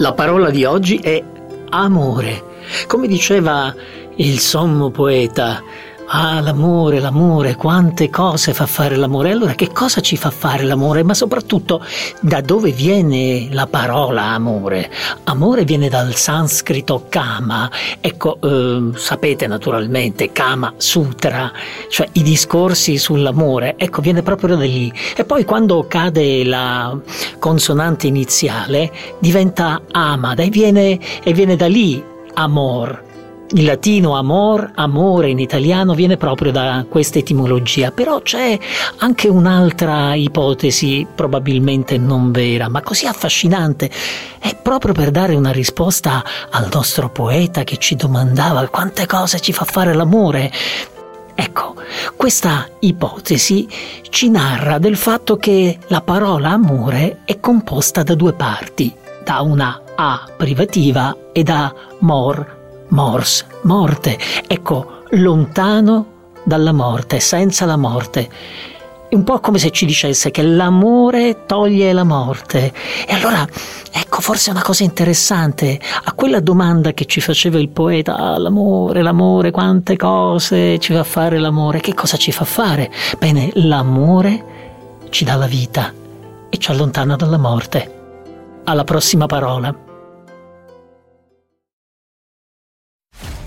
La parola di oggi è amore. Come diceva il sommo poeta, Ah, l'amore, l'amore, quante cose fa fare l'amore. Allora, che cosa ci fa fare l'amore? Ma soprattutto, da dove viene la parola amore? Amore viene dal sanscrito kama. Ecco, eh, sapete naturalmente, kama sutra, cioè i discorsi sull'amore. Ecco, viene proprio da lì. E poi quando cade la consonante iniziale, diventa ama, e viene, e viene da lì amor. Il latino amor, amore in italiano viene proprio da questa etimologia, però c'è anche un'altra ipotesi, probabilmente non vera, ma così affascinante. È proprio per dare una risposta al nostro poeta che ci domandava quante cose ci fa fare l'amore. Ecco, questa ipotesi ci narra del fatto che la parola amore è composta da due parti, da una A privativa e da mor mors, morte, ecco, lontano dalla morte, senza la morte. Un po' come se ci dicesse che l'amore toglie la morte. E allora, ecco, forse una cosa interessante, a quella domanda che ci faceva il poeta, ah, l'amore, l'amore, quante cose ci fa fare l'amore, che cosa ci fa fare? Bene, l'amore ci dà la vita e ci allontana dalla morte. Alla prossima parola.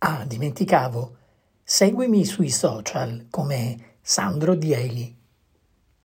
Ah, dimenticavo, seguimi sui social come Sandro Dieli.